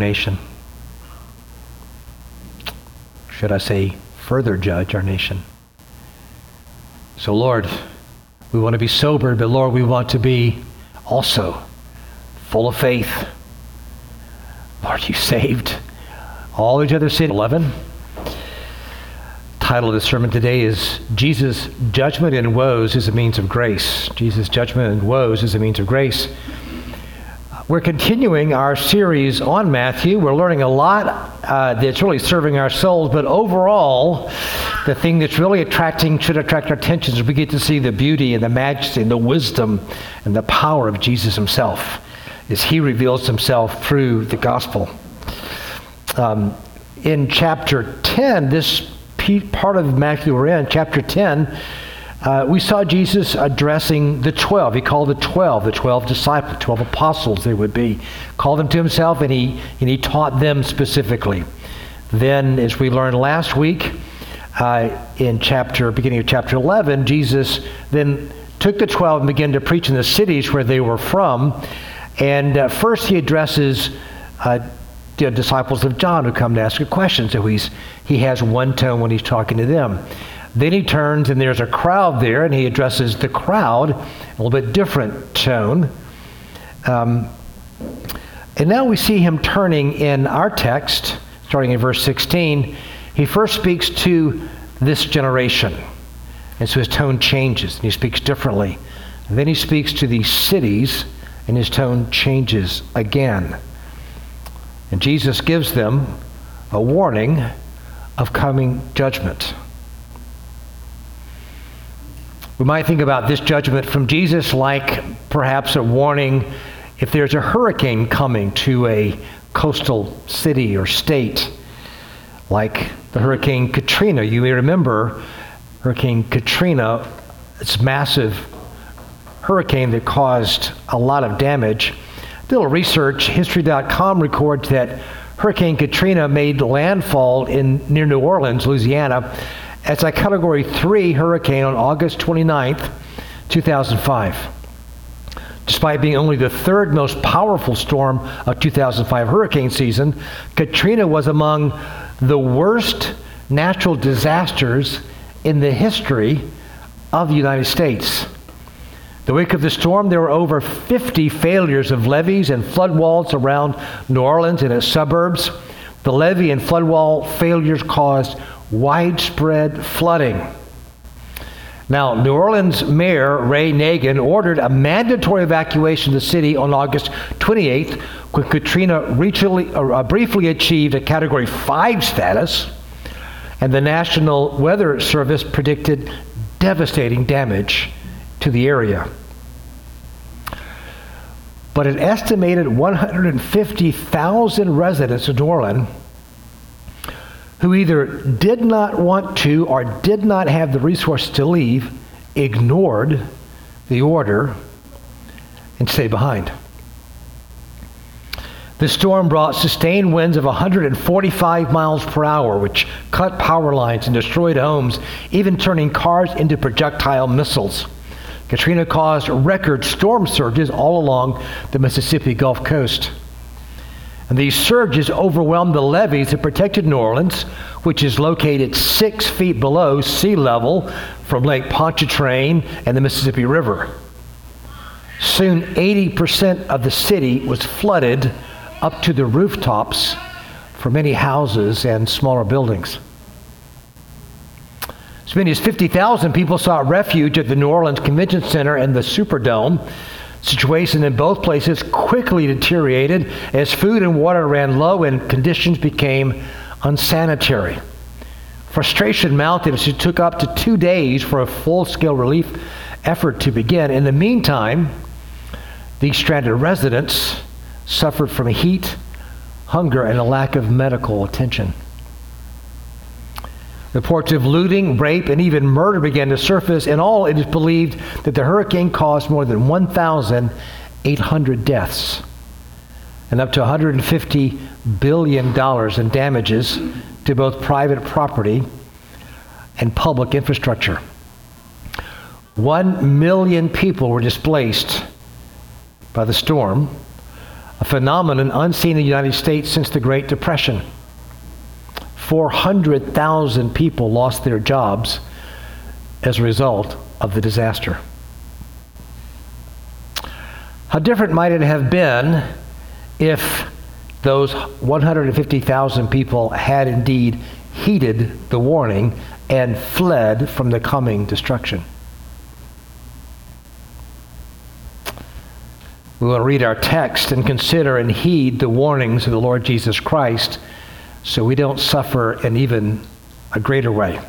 nation. Should I say, further judge our nation? So, Lord, we want to be sober, but Lord, we want to be also full of faith. Lord, you saved all these other cities. 11. Title of the sermon today is Jesus' Judgment and Woes is a Means of Grace. Jesus' Judgment and Woes is a Means of Grace. We're continuing our series on Matthew. We're learning a lot uh, that's really serving our souls, but overall, the thing that's really attracting, should attract our attention, is we get to see the beauty and the majesty and the wisdom and the power of Jesus himself as he reveals himself through the gospel. Um, in chapter 10, this part of Matthew we're in, chapter 10, uh, we saw Jesus addressing the 12. He called the 12, the 12 disciples, 12 apostles they would be. Called them to himself and he, and he taught them specifically. Then, as we learned last week, uh, in chapter, beginning of chapter 11, Jesus then took the 12 and began to preach in the cities where they were from. And uh, first he addresses uh, the disciples of John who come to ask a question. So he's, he has one tone when he's talking to them. Then he turns and there's a crowd there, and he addresses the crowd, a little bit different tone. Um, and now we see him turning in our text, starting in verse 16. He first speaks to this generation. And so his tone changes, and he speaks differently. And then he speaks to these cities, and his tone changes again. And Jesus gives them a warning of coming judgment. We might think about this judgment from Jesus like perhaps a warning if there's a hurricane coming to a coastal city or state, like the Hurricane Katrina. You may remember Hurricane Katrina, it's massive hurricane that caused a lot of damage. A little research, history.com records that Hurricane Katrina made landfall in near New Orleans, Louisiana, as a Category 3 hurricane on August 29th, 2005. Despite being only the third most powerful storm of 2005 hurricane season, Katrina was among the worst natural disasters in the history of the United States. The week of the storm, there were over 50 failures of levees and flood walls around New Orleans and its suburbs. The levee and flood wall failures caused widespread flooding. Now, New Orleans Mayor Ray Nagin ordered a mandatory evacuation of the city on August 28th when Katrina recently, uh, briefly achieved a Category 5 status, and the National Weather Service predicted devastating damage to the area. But an estimated 150,000 residents of New Orleans who either did not want to or did not have the resources to leave ignored the order and stayed behind. The storm brought sustained winds of 145 miles per hour, which cut power lines and destroyed homes, even turning cars into projectile missiles. Katrina caused record storm surges all along the Mississippi Gulf Coast. And these surges overwhelmed the levees that protected New Orleans, which is located six feet below sea level from Lake Pontchartrain and the Mississippi River. Soon, 80% of the city was flooded up to the rooftops for many houses and smaller buildings. As many as 50,000 people sought refuge at the New Orleans Convention Center and the Superdome Situation in both places quickly deteriorated as food and water ran low and conditions became unsanitary. Frustration mounted as it took up to two days for a full scale relief effort to begin. In the meantime, these stranded residents suffered from heat, hunger, and a lack of medical attention. Reports of looting, rape, and even murder began to surface. In all, it is believed that the hurricane caused more than 1,800 deaths and up to $150 billion in damages to both private property and public infrastructure. One million people were displaced by the storm. a phenomenon unseen in the United States since the Great Depression. 400,000 people lost their jobs as a result of the disaster. How different might it have been if those 150,000 people had indeed heeded the warning and fled from the coming destruction? We will read our text and consider and heed the warnings of the Lord Jesus Christ so we don't suffer in even a greater way.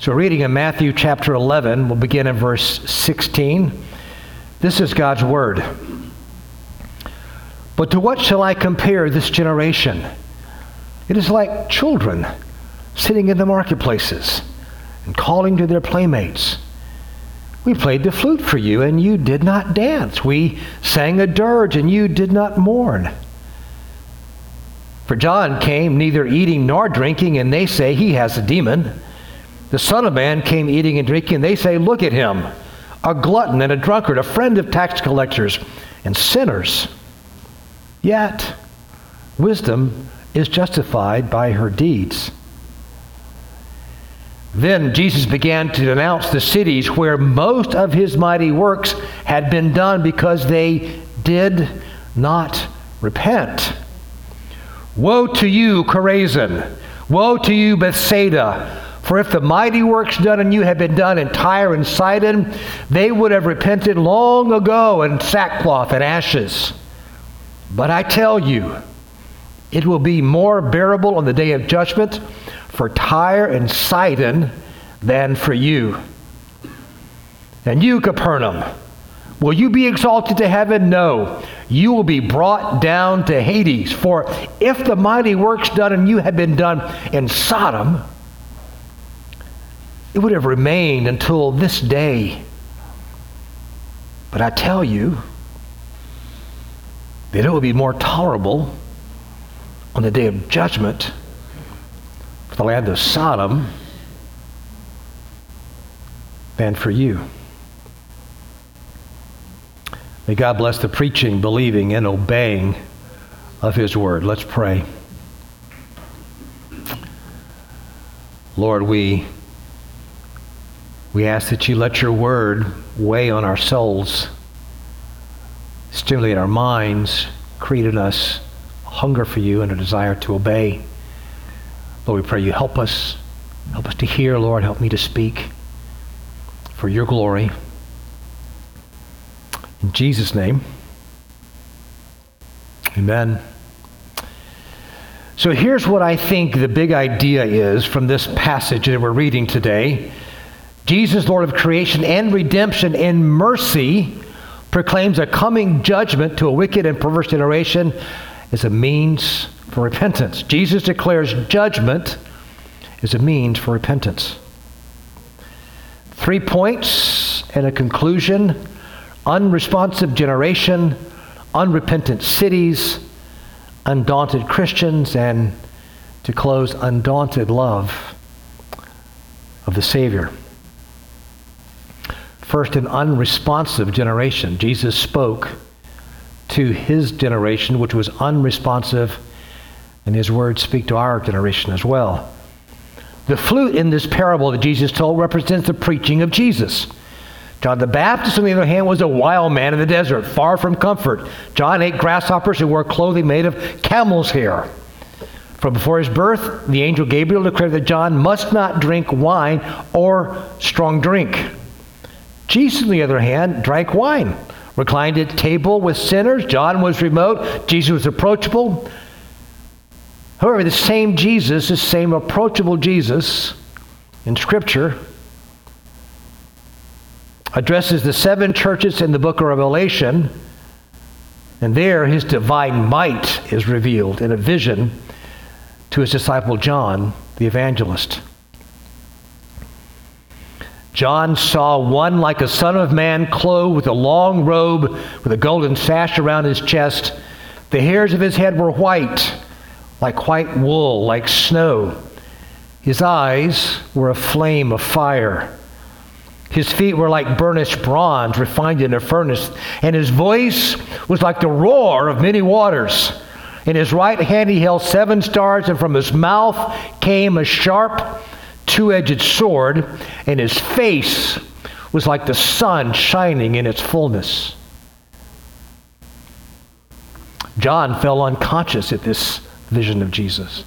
So, reading in Matthew chapter 11, we'll begin in verse 16. This is God's word. But to what shall I compare this generation? It is like children sitting in the marketplaces and calling to their playmates. We played the flute for you, and you did not dance. We sang a dirge, and you did not mourn. For John came neither eating nor drinking, and they say he has a demon. The Son of Man came eating and drinking, and they say, Look at him, a glutton and a drunkard, a friend of tax collectors and sinners. Yet, wisdom is justified by her deeds. Then Jesus began to denounce the cities where most of his mighty works had been done because they did not repent. Woe to you, Chorazin! Woe to you, Bethsaida! For if the mighty works done in you had been done in Tyre and Sidon, they would have repented long ago in sackcloth and ashes. But I tell you, it will be more bearable on the day of judgment for Tyre and Sidon than for you. And you, Capernaum, will you be exalted to heaven? No. You will be brought down to Hades. For if the mighty works done in you had been done in Sodom, it would have remained until this day. But I tell you that it will be more tolerable on the day of judgment for the land of Sodom than for you. May God bless the preaching, believing, and obeying of His word. Let's pray. Lord, we, we ask that you let your word weigh on our souls, stimulate our minds, create in us hunger for you and a desire to obey. Lord, we pray you help us. Help us to hear, Lord. Help me to speak for your glory. In Jesus' name, amen. So here's what I think the big idea is from this passage that we're reading today. Jesus, Lord of creation and redemption and mercy, proclaims a coming judgment to a wicked and perverse generation as a means for repentance. Jesus declares judgment is a means for repentance. Three points and a conclusion unresponsive generation, unrepentant cities, undaunted Christians, and to close, undaunted love of the Savior. First, an unresponsive generation. Jesus spoke to his generation, which was unresponsive and his words speak to our generation as well. The flute in this parable that Jesus told represents the preaching of Jesus. John the Baptist, on the other hand, was a wild man in the desert, far from comfort. John ate grasshoppers and wore clothing made of camel's hair. From before his birth, the angel Gabriel declared that John must not drink wine or strong drink. Jesus, on the other hand, drank wine, reclined at table with sinners. John was remote, Jesus was approachable. However, the same Jesus, the same approachable Jesus in Scripture, addresses the seven churches in the book of Revelation, and there his divine might is revealed in a vision to his disciple John, the evangelist. John saw one like a son of man clothed with a long robe with a golden sash around his chest. The hairs of his head were white like white wool, like snow. His eyes were a flame of fire. His feet were like burnished bronze refined in a furnace, and his voice was like the roar of many waters. In his right hand he held seven stars, and from his mouth came a sharp, two edged sword, and his face was like the sun shining in its fullness. John fell unconscious at this vision of Jesus.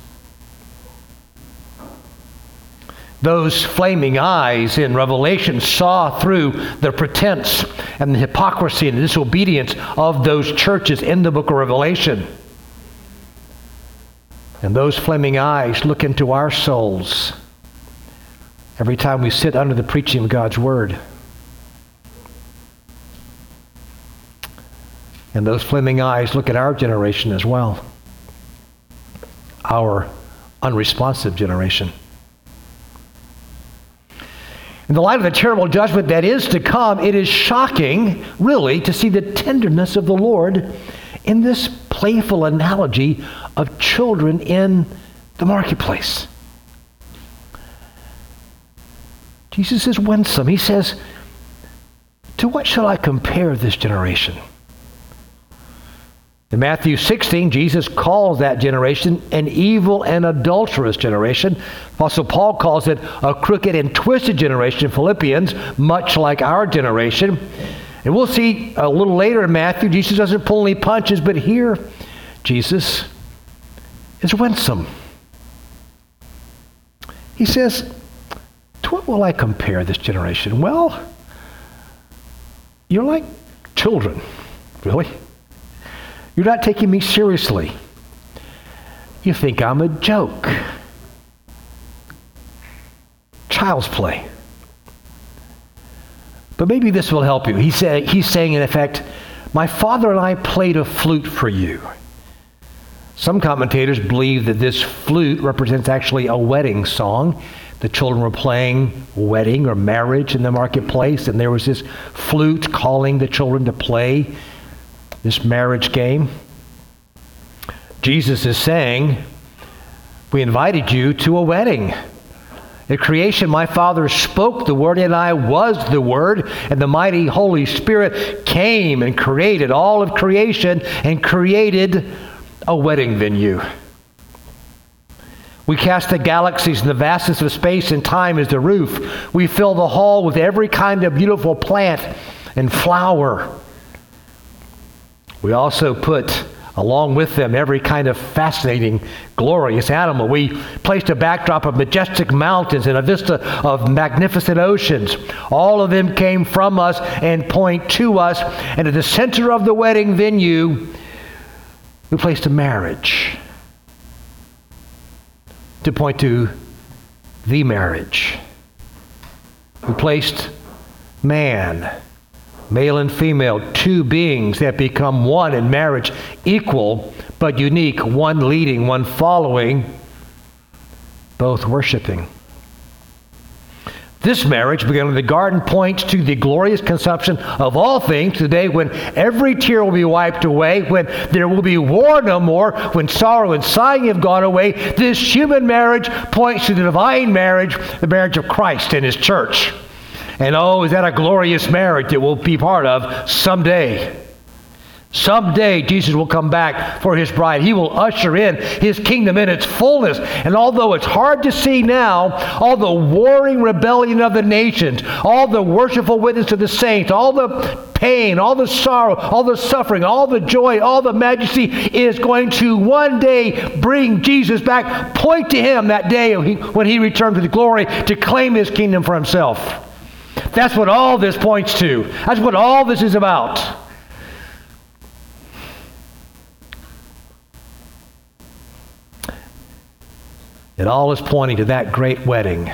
Those flaming eyes in Revelation saw through the pretense and the hypocrisy and the disobedience of those churches in the book of Revelation. And those flaming eyes look into our souls every time we sit under the preaching of God's Word. And those flaming eyes look at our generation as well, our unresponsive generation. In the light of the terrible judgment that is to come, it is shocking, really, to see the tenderness of the Lord in this playful analogy of children in the marketplace. Jesus is winsome. He says, To what shall I compare this generation? In Matthew 16, Jesus calls that generation an evil and adulterous generation. Apostle Paul calls it a crooked and twisted generation in Philippians, much like our generation. And we'll see a little later in Matthew, Jesus doesn't pull any punches, but here, Jesus is winsome. He says, To what will I compare this generation? Well, you're like children, really. You're not taking me seriously. You think I'm a joke. Child's play. But maybe this will help you. He say, he's saying, in effect, My father and I played a flute for you. Some commentators believe that this flute represents actually a wedding song. The children were playing wedding or marriage in the marketplace, and there was this flute calling the children to play this marriage game. Jesus is saying, We invited you to a wedding. At creation, my Father spoke the Word, and I was the Word, and the mighty Holy Spirit came and created all of creation and created a wedding venue. We cast the galaxies and the vastness of space and time as the roof. We fill the hall with every kind of beautiful plant and flower. We also put along with them every kind of fascinating, glorious animal. We placed a backdrop of majestic mountains and a vista of magnificent oceans. All of them came from us and point to us. And at the center of the wedding venue, we placed a marriage to point to the marriage. We placed man male and female, two beings that become one in marriage, equal but unique, one leading, one following, both worshiping. This marriage, begun in the garden, points to the glorious consumption of all things, the day when every tear will be wiped away, when there will be war no more, when sorrow and sighing have gone away. This human marriage points to the divine marriage, the marriage of Christ and his church. And oh, is that a glorious marriage that we'll be part of someday? Someday Jesus will come back for his bride. He will usher in his kingdom in its fullness. And although it's hard to see now, all the warring rebellion of the nations, all the worshipful witness of the saints, all the pain, all the sorrow, all the suffering, all the joy, all the majesty is going to one day bring Jesus back. Point to him that day when he returns with glory to claim his kingdom for himself. That's what all this points to. That's what all this is about. It all is pointing to that great wedding,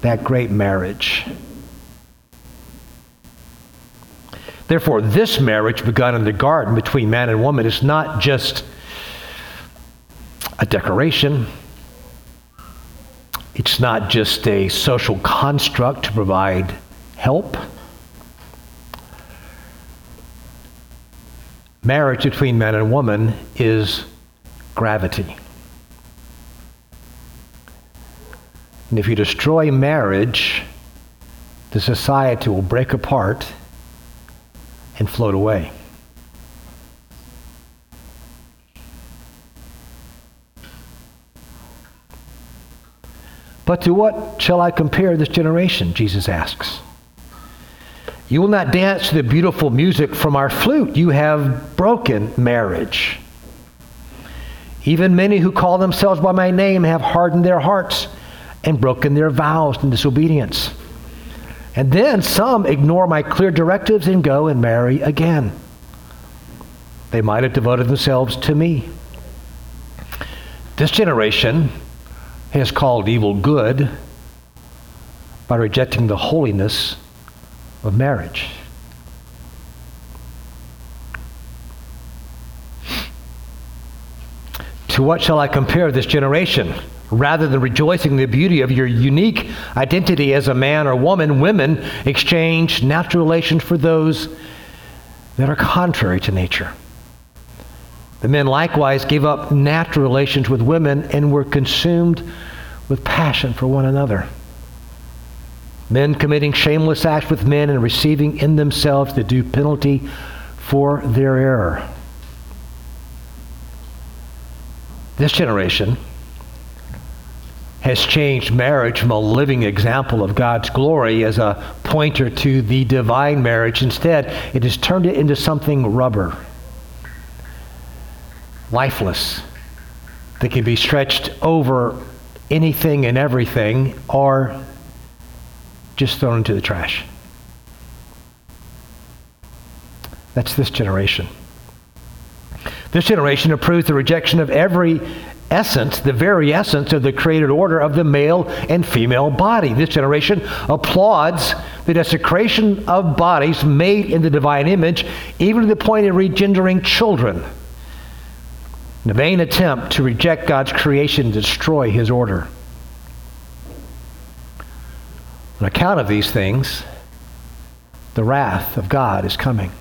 that great marriage. Therefore, this marriage begun in the garden between man and woman is not just a decoration. It's not just a social construct to provide help. Marriage between man and woman is gravity. And if you destroy marriage, the society will break apart and float away. But to what shall I compare this generation? Jesus asks. You will not dance to the beautiful music from our flute. You have broken marriage. Even many who call themselves by my name have hardened their hearts and broken their vows in disobedience. And then some ignore my clear directives and go and marry again. They might have devoted themselves to me. This generation has called evil good by rejecting the holiness of marriage. To what shall I compare this generation? Rather than rejoicing in the beauty of your unique identity as a man or woman, women exchange natural relations for those that are contrary to nature. The men likewise gave up natural relations with women and were consumed with passion for one another. Men committing shameless acts with men and receiving in themselves the due penalty for their error. This generation has changed marriage from a living example of God's glory as a pointer to the divine marriage. Instead, it has turned it into something rubber lifeless that can be stretched over anything and everything or just thrown into the trash. That's this generation. This generation approves the rejection of every essence, the very essence of the created order of the male and female body. This generation applauds the desecration of bodies made in the divine image, even to the point of regendering children in a vain attempt to reject God's creation and destroy his order. On account of these things, the wrath of God is coming.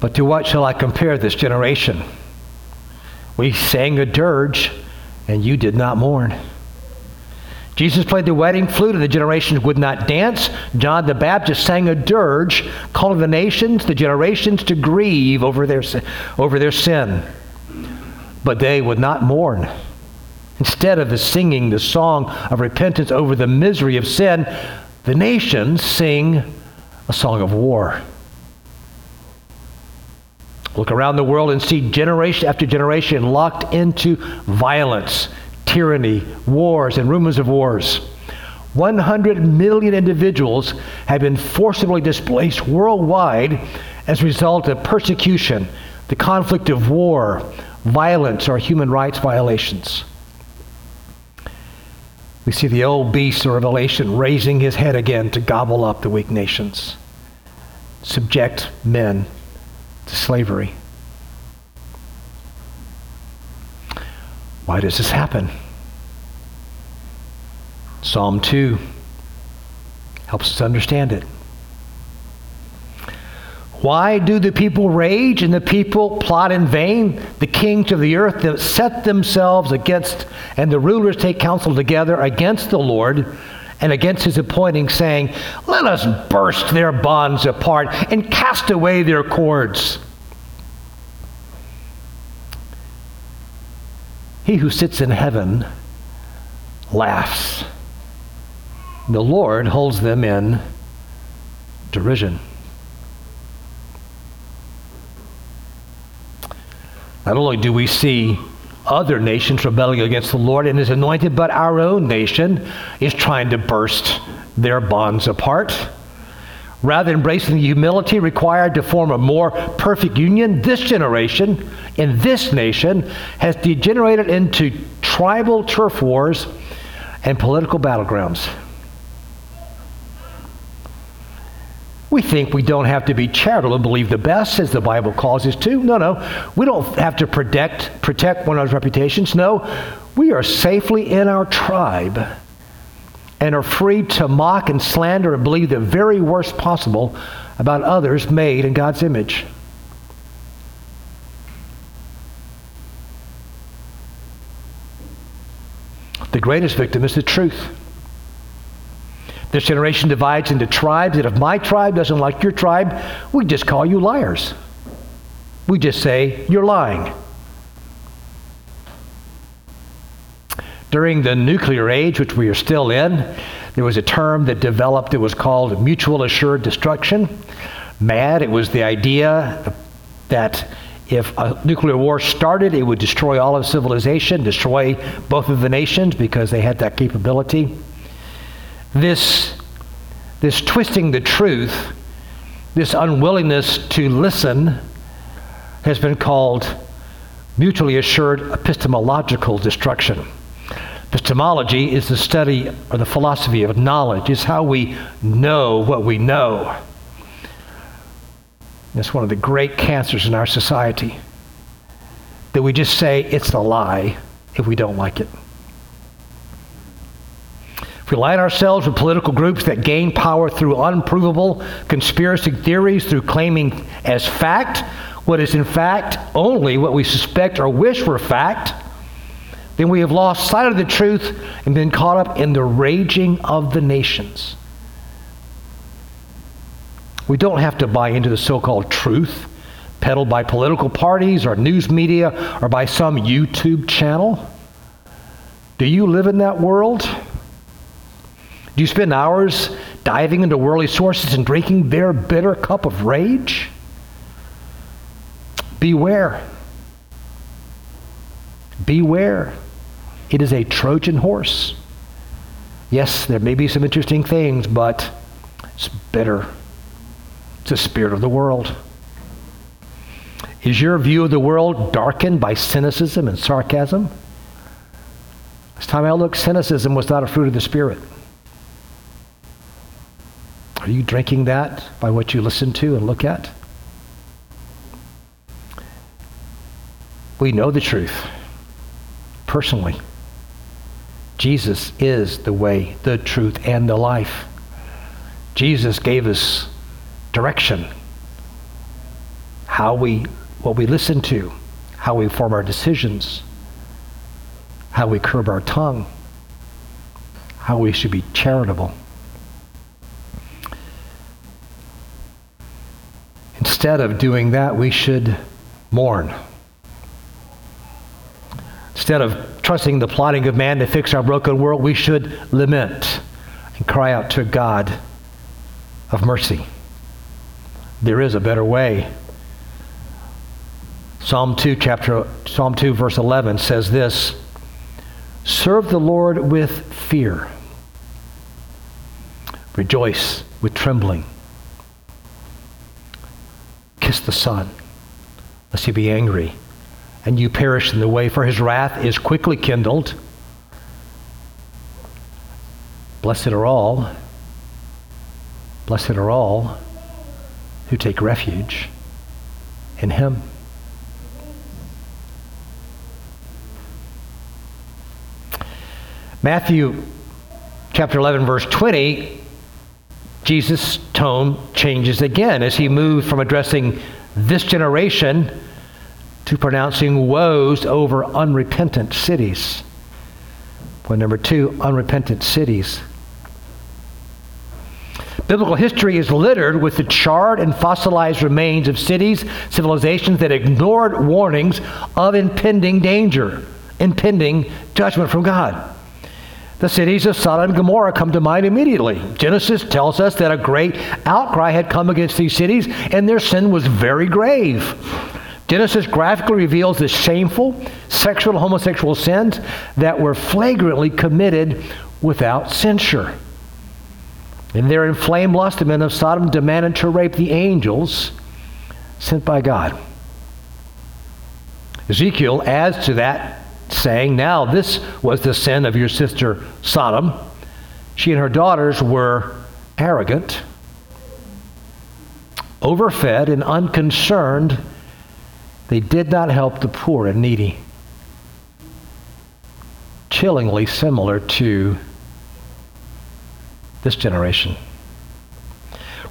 But to what shall I compare this generation? We sang a dirge, and you did not mourn. Jesus played the wedding flute, and the generations would not dance. John the Baptist sang a dirge, calling the nations, the generations, to grieve over their, over their sin. But they would not mourn. Instead of the singing the song of repentance over the misery of sin, the nations sing a song of war. Look around the world and see generation after generation locked into violence tyranny, wars, and rumors of wars. 100 million individuals have been forcibly displaced worldwide as a result of persecution, the conflict of war, violence, or human rights violations. We see the old beast of Revelation raising his head again to gobble up the weak nations, subject men to slavery. Why does this happen? Psalm 2 helps us understand it. Why do the people rage and the people plot in vain? The kings of the earth that set themselves against, and the rulers take counsel together against the Lord and against his appointing, saying, Let us burst their bonds apart and cast away their cords. He who sits in heaven laughs. The Lord holds them in derision. Not only do we see other nations rebelling against the Lord and his anointed, but our own nation is trying to burst their bonds apart. Rather than embracing the humility required to form a more perfect union, this generation in this nation has degenerated into tribal turf wars and political battlegrounds. We think we don't have to be charitable and believe the best, as the Bible calls us to. No, no. We don't have to protect, protect one another's reputations. No. We are safely in our tribe and are free to mock and slander and believe the very worst possible about others made in God's image. The greatest victim is the truth. This generation divides into tribes, and if my tribe doesn't like your tribe, we just call you liars. We just say, you're lying. During the nuclear age, which we are still in, there was a term that developed that was called mutual assured destruction. MAD, it was the idea that if a nuclear war started, it would destroy all of civilization, destroy both of the nations because they had that capability. This, this twisting the truth, this unwillingness to listen, has been called mutually assured epistemological destruction. Epistemology is the study or the philosophy of knowledge, is how we know what we know. It's one of the great cancers in our society that we just say it's a lie if we don't like it. If we align ourselves with political groups that gain power through unprovable conspiracy theories, through claiming as fact what is in fact only what we suspect or wish were fact, then we have lost sight of the truth and been caught up in the raging of the nations. We don't have to buy into the so called truth peddled by political parties or news media or by some YouTube channel. Do you live in that world? Do you spend hours diving into worldly sources and drinking their bitter cup of rage? Beware. Beware. It is a Trojan horse. Yes, there may be some interesting things, but it's bitter. It's the spirit of the world. Is your view of the world darkened by cynicism and sarcasm? This time I look, cynicism was not a fruit of the Spirit. Are you drinking that by what you listen to and look at? We know the truth personally. Jesus is the way, the truth, and the life. Jesus gave us direction. How we, what we listen to, how we form our decisions, how we curb our tongue, how we should be charitable. Instead of doing that, we should mourn. Instead of trusting the plotting of man to fix our broken world, we should lament and cry out to God of mercy. There is a better way. Psalm 2 chapter Psalm 2 verse 11 says this, serve the Lord with fear. Rejoice with trembling. Kiss the Son, lest he be angry and you perish in the way, for his wrath is quickly kindled. Blessed are all, blessed are all who take refuge in Him. Matthew chapter 11, verse 20, Jesus' tone changes again as he moves from addressing this generation to pronouncing woes over unrepentant cities. Point number two unrepentant cities. Biblical history is littered with the charred and fossilized remains of cities, civilizations that ignored warnings of impending danger, impending judgment from God. The cities of Sodom and Gomorrah come to mind immediately. Genesis tells us that a great outcry had come against these cities, and their sin was very grave. Genesis graphically reveals the shameful sexual homosexual sins that were flagrantly committed without censure. In their inflamed lust, the men of Sodom demanded to rape the angels sent by God. Ezekiel adds to that, saying, Now this was the sin of your sister Sodom. She and her daughters were arrogant, overfed, and unconcerned. They did not help the poor and needy. Chillingly similar to this generation.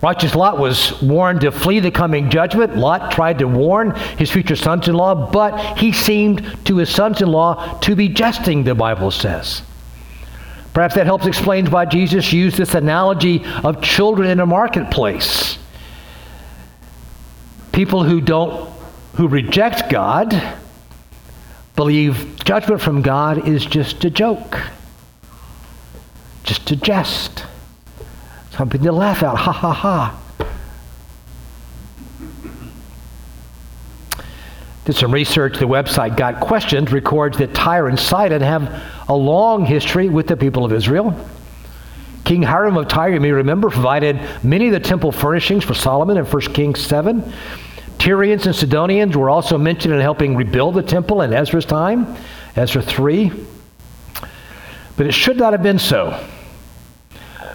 Righteous Lot was warned to flee the coming judgment. Lot tried to warn his future sons in law, but he seemed to his sons in law to be jesting, the Bible says. Perhaps that helps explain why Jesus used this analogy of children in a marketplace. People who don't, who reject God, believe judgment from God is just a joke, just a jest, something to laugh at. Ha ha ha. Did some research. The website Got Questions records that Tyre and Sidon have a long history with the people of Israel. King Hiram of Tyre, you may remember, provided many of the temple furnishings for Solomon in 1 Kings 7. Tyrians and Sidonians were also mentioned in helping rebuild the temple in Ezra's time, Ezra 3. But it should not have been so.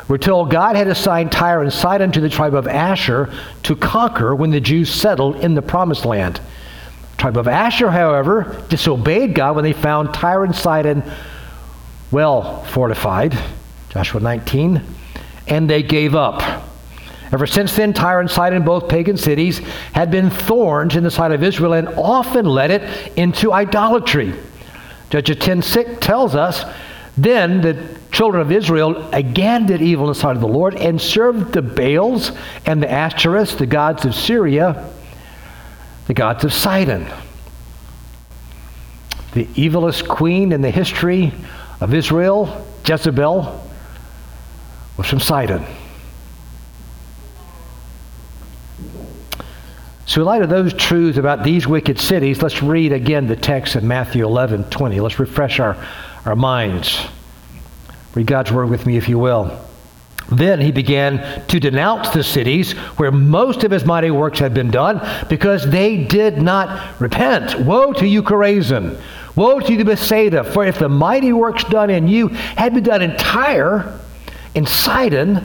We're told God had assigned Tyre and Sidon to the tribe of Asher to conquer when the Jews settled in the promised land The tribe of Asher, however, disobeyed God when they found Tyre and Sidon well fortified, Joshua 19, and they gave up. Ever since then, Tyre and Sidon, both pagan cities, had been thorns in the sight of Israel and often led it into idolatry. Judges 10:6 tells us, then the children of Israel again did evil in the sight of the Lord and served the Baals and the Ashtoreths, the gods of Syria, the gods of Sidon. The evilest queen in the history of Israel, Jezebel, was from Sidon. So, in light of those truths about these wicked cities, let's read again the text in Matthew 11 20. Let's refresh our, our minds. Read God's word with me, if you will. Then he began to denounce the cities where most of his mighty works had been done because they did not repent. Woe to you, Chorazin! Woe to you, Bethsaida! For if the mighty works done in you had been done in Tyre, in Sidon,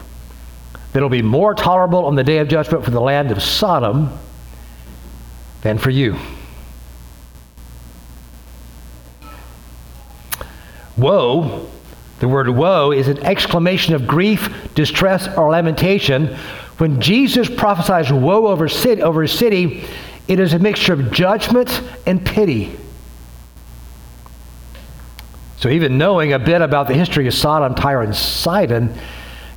that it will be more tolerable on the day of judgment for the land of Sodom than for you. Woe the word woe is an exclamation of grief, distress, or lamentation. When Jesus prophesies woe over, city, over a city, it is a mixture of judgment and pity. So, even knowing a bit about the history of Sodom, Tyre, and Sidon,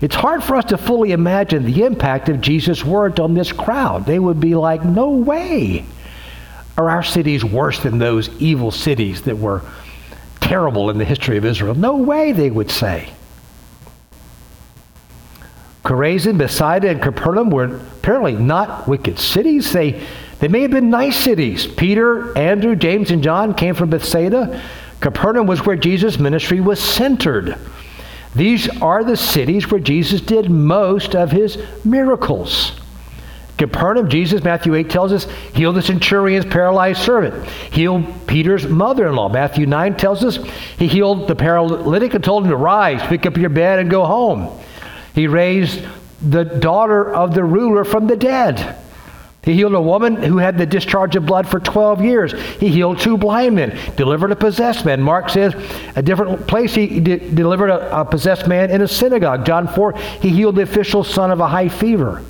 it's hard for us to fully imagine the impact of Jesus' words on this crowd. They would be like, no way are our cities worse than those evil cities that were terrible in the history of Israel. No way, they would say. Chorazin, Bethsaida, and Capernaum were apparently not wicked cities. They, they may have been nice cities. Peter, Andrew, James, and John came from Bethsaida. Capernaum was where Jesus' ministry was centered. These are the cities where Jesus did most of his miracles. Capernaum, Jesus, Matthew 8 tells us, healed the centurion's paralyzed servant, healed Peter's mother in law. Matthew 9 tells us he healed the paralytic and told him to rise, pick up your bed, and go home. He raised the daughter of the ruler from the dead. He healed a woman who had the discharge of blood for 12 years. He healed two blind men, delivered a possessed man. Mark says a different place he de- delivered a, a possessed man in a synagogue. John 4, he healed the official son of a high fever.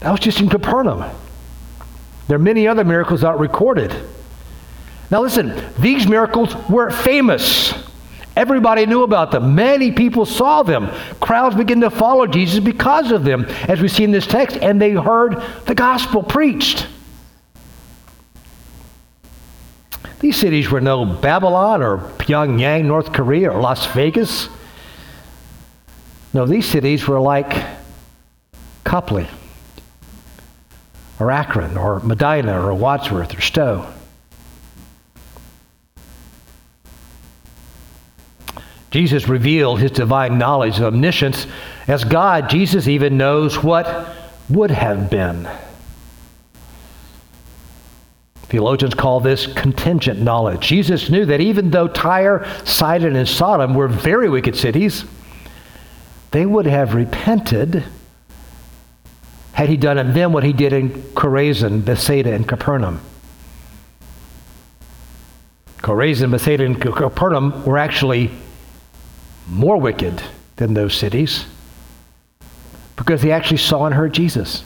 That was just in Capernaum. There are many other miracles not recorded. Now, listen, these miracles were famous. Everybody knew about them. Many people saw them. Crowds began to follow Jesus because of them, as we see in this text, and they heard the gospel preached. These cities were no Babylon or Pyongyang, North Korea, or Las Vegas. No, these cities were like Copley or Akron or Medina or Wadsworth or Stow. Jesus revealed his divine knowledge of omniscience. As God, Jesus even knows what would have been. Theologians call this contingent knowledge. Jesus knew that even though Tyre, Sidon, and Sodom were very wicked cities, they would have repented had he done in them what he did in Chorazin, Bethsaida, and Capernaum. Chorazin, Bethsaida, and Capernaum were actually more wicked than those cities because they actually saw and heard Jesus.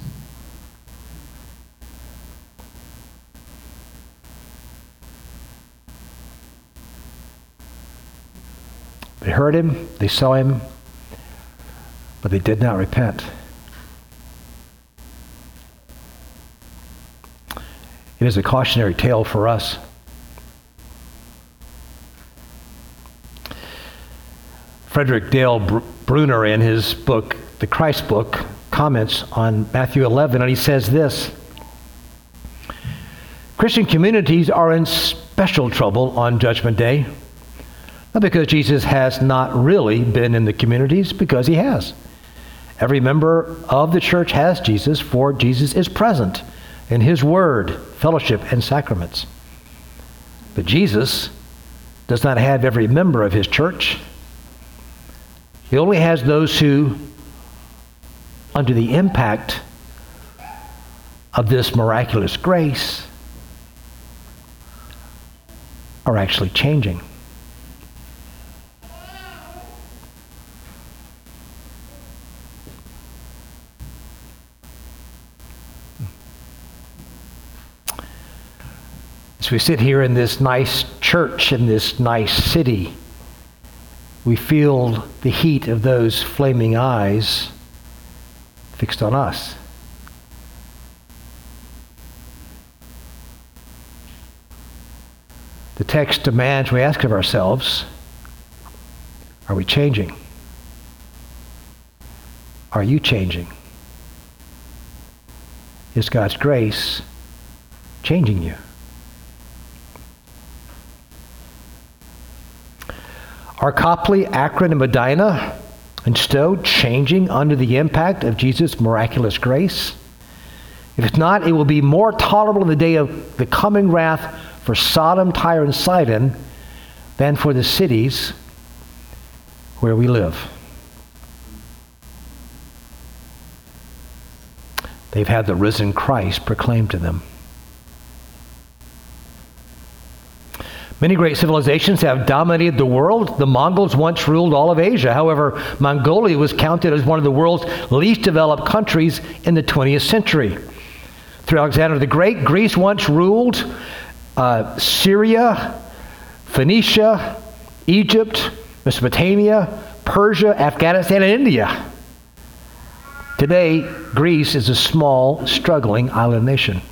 They heard him, they saw him, but they did not repent. It is a cautionary tale for us. Frederick Dale Bruner, in his book, The Christ Book, comments on Matthew 11, and he says this Christian communities are in special trouble on Judgment Day. Not because Jesus has not really been in the communities, because he has. Every member of the church has Jesus, for Jesus is present in his word, fellowship, and sacraments. But Jesus does not have every member of his church. He only has those who, under the impact of this miraculous grace, are actually changing. As we sit here in this nice church, in this nice city, we feel the heat of those flaming eyes fixed on us. The text demands we ask of ourselves are we changing? Are you changing? Is God's grace changing you? Are Copley, Akron, and Medina and Stow changing under the impact of Jesus' miraculous grace? If it's not, it will be more tolerable in the day of the coming wrath for Sodom, Tyre, and Sidon than for the cities where we live. They've had the risen Christ proclaimed to them. Many great civilizations have dominated the world. The Mongols once ruled all of Asia. However, Mongolia was counted as one of the world's least developed countries in the 20th century. Through Alexander the Great, Greece once ruled uh, Syria, Phoenicia, Egypt, Mesopotamia, Persia, Afghanistan, and India. Today, Greece is a small, struggling island nation.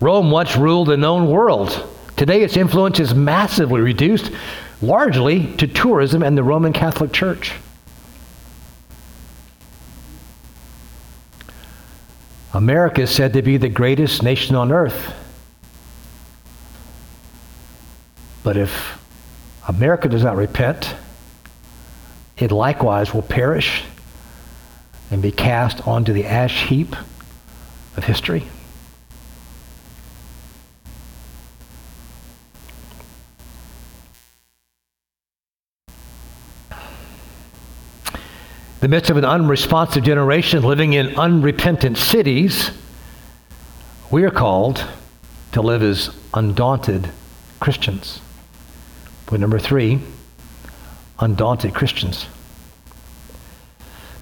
Rome once ruled the known world. Today, its influence is massively reduced, largely to tourism and the Roman Catholic Church. America is said to be the greatest nation on earth. But if America does not repent, it likewise will perish and be cast onto the ash heap of history. The midst of an unresponsive generation living in unrepentant cities, we are called to live as undaunted Christians. Point number three undaunted Christians.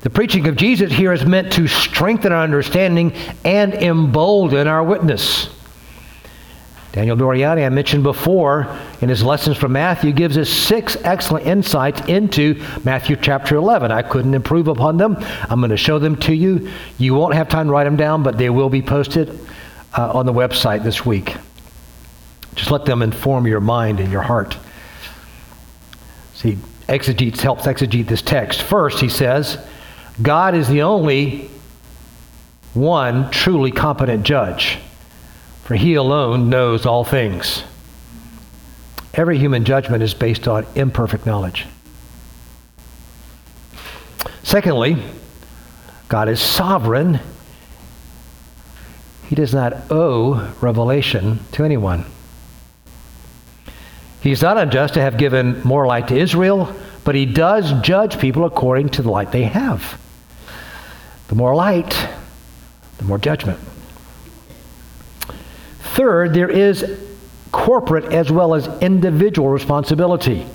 The preaching of Jesus here is meant to strengthen our understanding and embolden our witness. Daniel Doriani, I mentioned before, in his lessons from Matthew, gives us six excellent insights into Matthew chapter 11. I couldn't improve upon them. I'm going to show them to you. You won't have time to write them down, but they will be posted uh, on the website this week. Just let them inform your mind and your heart. See, exegetes helps exegete this text. First, he says, God is the only one truly competent judge for he alone knows all things. Every human judgment is based on imperfect knowledge. Secondly, God is sovereign. he does not owe revelation to anyone. He's not unjust to have given more light to Israel, but he does judge people according to the light they have. The more light, the more judgment. Third, there is corporate as well as individual responsibility.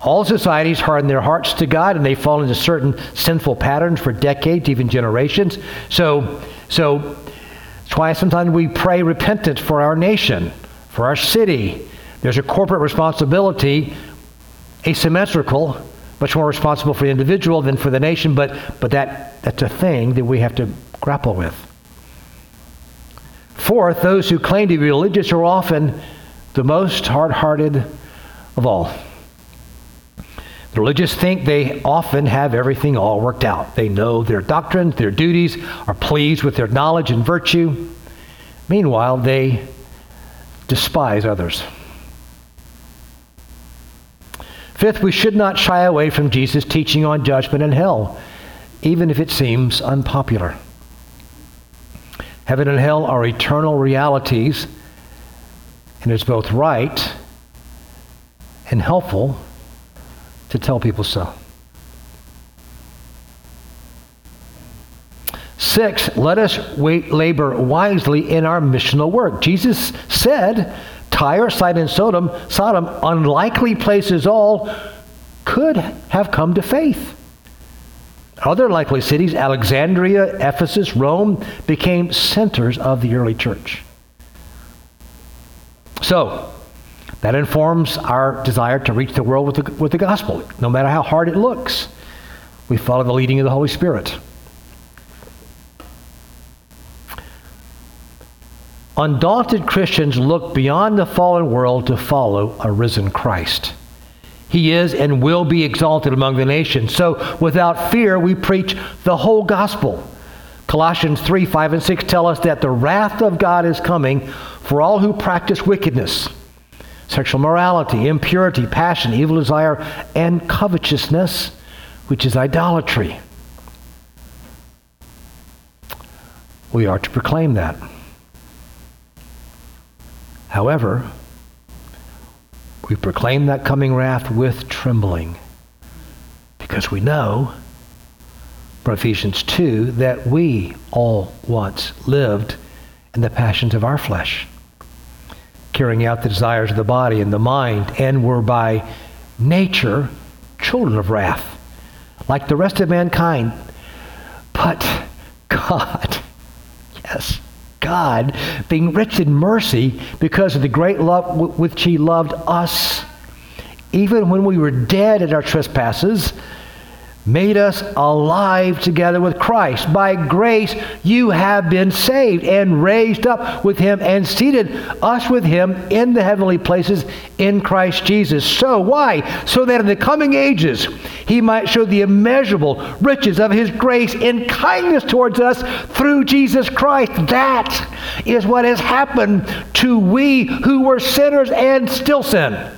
All societies harden their hearts to God and they fall into certain sinful patterns for decades, even generations. So, so that's why sometimes we pray repentance for our nation, for our city. There's a corporate responsibility, asymmetrical, much more responsible for the individual than for the nation, but, but that, that's a thing that we have to grapple with. Fourth, those who claim to be religious are often the most hard hearted of all. The religious think they often have everything all worked out. They know their doctrines, their duties, are pleased with their knowledge and virtue. Meanwhile, they despise others. Fifth, we should not shy away from Jesus' teaching on judgment and hell, even if it seems unpopular. Heaven and hell are eternal realities, and it's both right and helpful to tell people so. Six, let us wait, labor wisely in our missional work. Jesus said, Tyre, Sidon, Sodom, Sodom, unlikely places all, could have come to faith. Other likely cities, Alexandria, Ephesus, Rome, became centers of the early church. So, that informs our desire to reach the world with the, with the gospel, no matter how hard it looks. We follow the leading of the Holy Spirit. Undaunted Christians look beyond the fallen world to follow a risen Christ. He is and will be exalted among the nations. So, without fear, we preach the whole gospel. Colossians 3 5 and 6 tell us that the wrath of God is coming for all who practice wickedness sexual morality, impurity, passion, evil desire, and covetousness, which is idolatry. We are to proclaim that. However, we proclaim that coming wrath with trembling because we know from Ephesians 2 that we all once lived in the passions of our flesh carrying out the desires of the body and the mind, and were by nature children of wrath, like the rest of mankind. But God, yes, God, being rich in mercy because of the great love with which He loved us, even when we were dead in our trespasses, made us alive together with Christ. By grace, you have been saved and raised up with him and seated us with him in the heavenly places in Christ Jesus. So, why? So that in the coming ages, he might show the immeasurable riches of his grace in kindness towards us through Jesus Christ. That is what has happened to we who were sinners and still sin.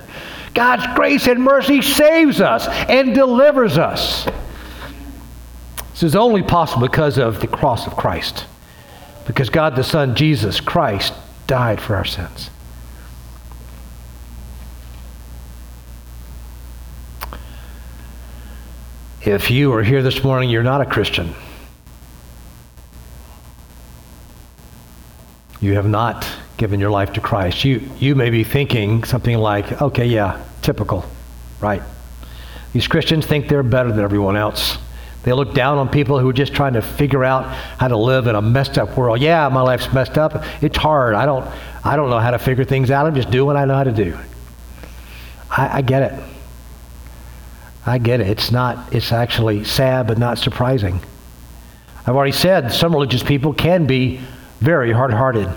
God's grace and mercy saves us and delivers us. This is only possible because of the cross of Christ, because God the Son, Jesus Christ, died for our sins. If you are here this morning, you're not a Christian. You have not given your life to Christ, you, you may be thinking something like, okay, yeah, typical, right? These Christians think they're better than everyone else. They look down on people who are just trying to figure out how to live in a messed up world. Yeah, my life's messed up. It's hard. I don't, I don't know how to figure things out. I'm just doing what I know how to do. I, I get it. I get it. It's not, it's actually sad, but not surprising. I've already said some religious people can be very hard hearted.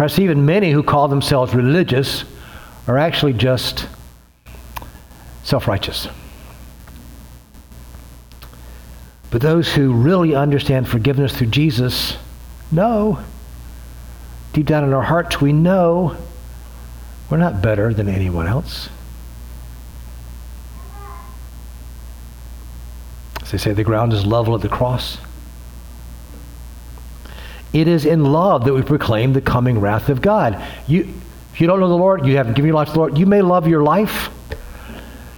Perhaps even many who call themselves religious are actually just self righteous. But those who really understand forgiveness through Jesus know, deep down in our hearts, we know we're not better than anyone else. As they say, the ground is level at the cross. It is in love that we proclaim the coming wrath of God. You, if you don't know the Lord, you haven't given your life to the Lord, you may love your life.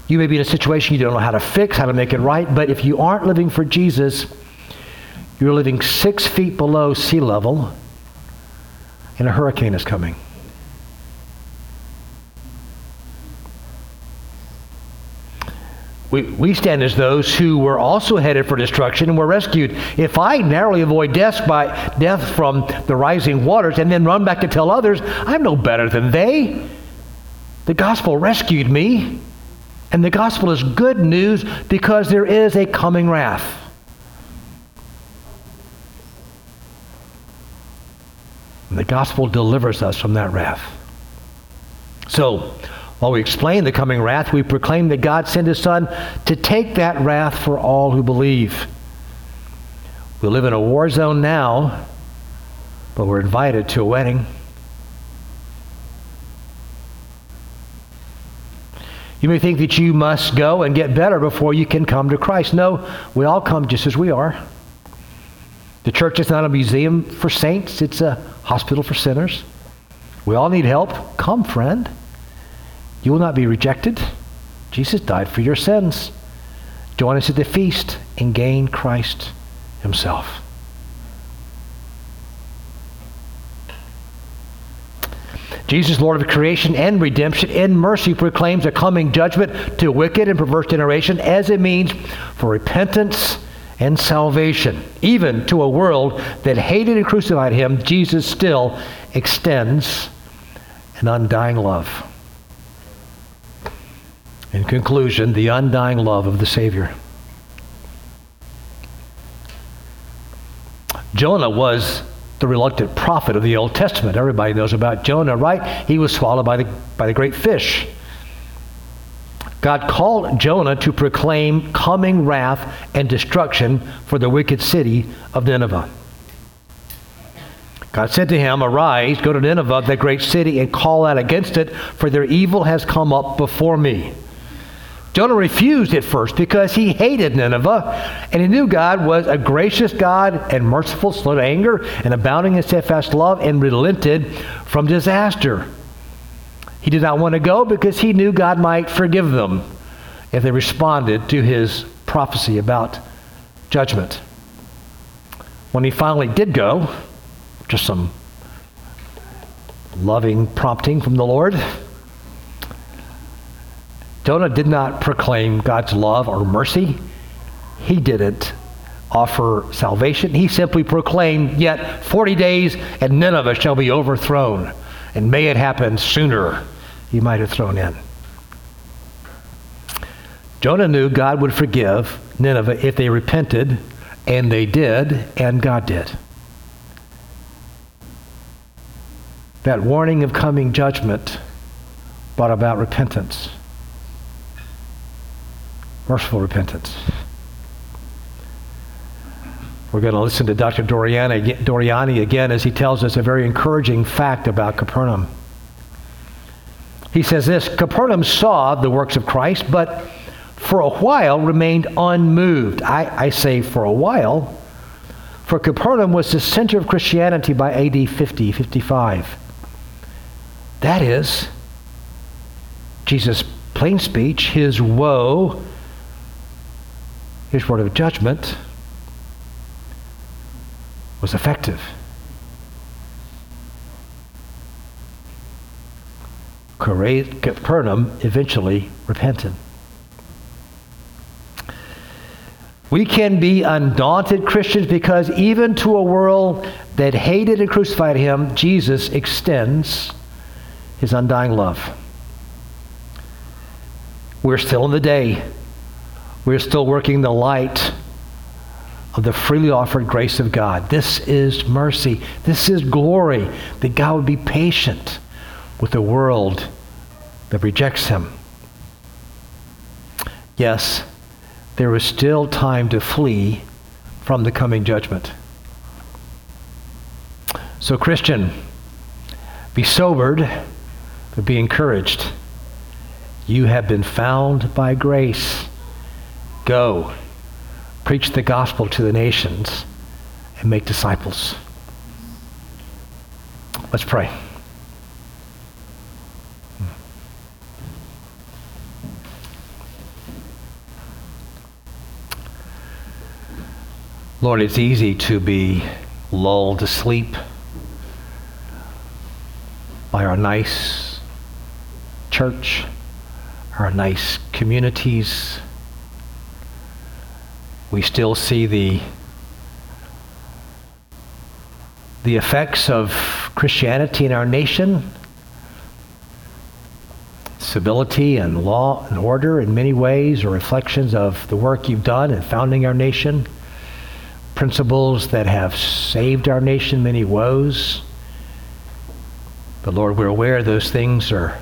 You may be in a situation you don't know how to fix, how to make it right, but if you aren't living for Jesus, you're living six feet below sea level, and a hurricane is coming. We, we stand as those who were also headed for destruction and were rescued. If I narrowly avoid death by death from the rising waters and then run back to tell others, I'm no better than they. The gospel rescued me, and the gospel is good news because there is a coming wrath. And the gospel delivers us from that wrath. So, while we explain the coming wrath, we proclaim that God sent his Son to take that wrath for all who believe. We live in a war zone now, but we're invited to a wedding. You may think that you must go and get better before you can come to Christ. No, we all come just as we are. The church is not a museum for saints, it's a hospital for sinners. We all need help. Come, friend. You will not be rejected. Jesus died for your sins. Join us at the feast and gain Christ Himself. Jesus, Lord of creation and redemption, in mercy proclaims a coming judgment to wicked and perverse generation as a means for repentance and salvation. Even to a world that hated and crucified him, Jesus still extends an undying love. In conclusion, the undying love of the Savior. Jonah was the reluctant prophet of the Old Testament. Everybody knows about Jonah, right? He was swallowed by the, by the great fish. God called Jonah to proclaim coming wrath and destruction for the wicked city of Nineveh. God said to him, Arise, go to Nineveh, that great city, and call out against it, for their evil has come up before me. Jonah refused at first because he hated Nineveh, and he knew God was a gracious God and merciful, slow to anger, and abounding in steadfast love, and relented from disaster. He did not want to go because he knew God might forgive them if they responded to his prophecy about judgment. When he finally did go, just some loving prompting from the Lord, Jonah did not proclaim God's love or mercy. He didn't offer salvation. He simply proclaimed, Yet 40 days and Nineveh shall be overthrown. And may it happen sooner, he might have thrown in. Jonah knew God would forgive Nineveh if they repented, and they did, and God did. That warning of coming judgment brought about repentance merciful repentance. We're going to listen to Dr. Doriani, again as he tells us a very encouraging fact about Capernaum. He says this Capernaum saw the works of Christ, but for a while remained unmoved. I, I say for a while, for Capernaum was the center of Christianity by AD 50, 55. That is, Jesus' plain speech, his woe, his word of judgment was effective. Capernaum eventually repented. We can be undaunted Christians because even to a world that hated and crucified him, Jesus extends his undying love. We're still in the day we're still working the light of the freely offered grace of God. This is mercy. This is glory that God would be patient with a world that rejects Him. Yes, there is still time to flee from the coming judgment. So, Christian, be sobered, but be encouraged. You have been found by grace. Go, preach the gospel to the nations, and make disciples. Let's pray. Lord, it's easy to be lulled to sleep by our nice church, our nice communities. We still see the the effects of Christianity in our nation, civility and law and order in many ways are reflections of the work you've done in founding our nation principles that have saved our nation many woes. But Lord, we're aware those things are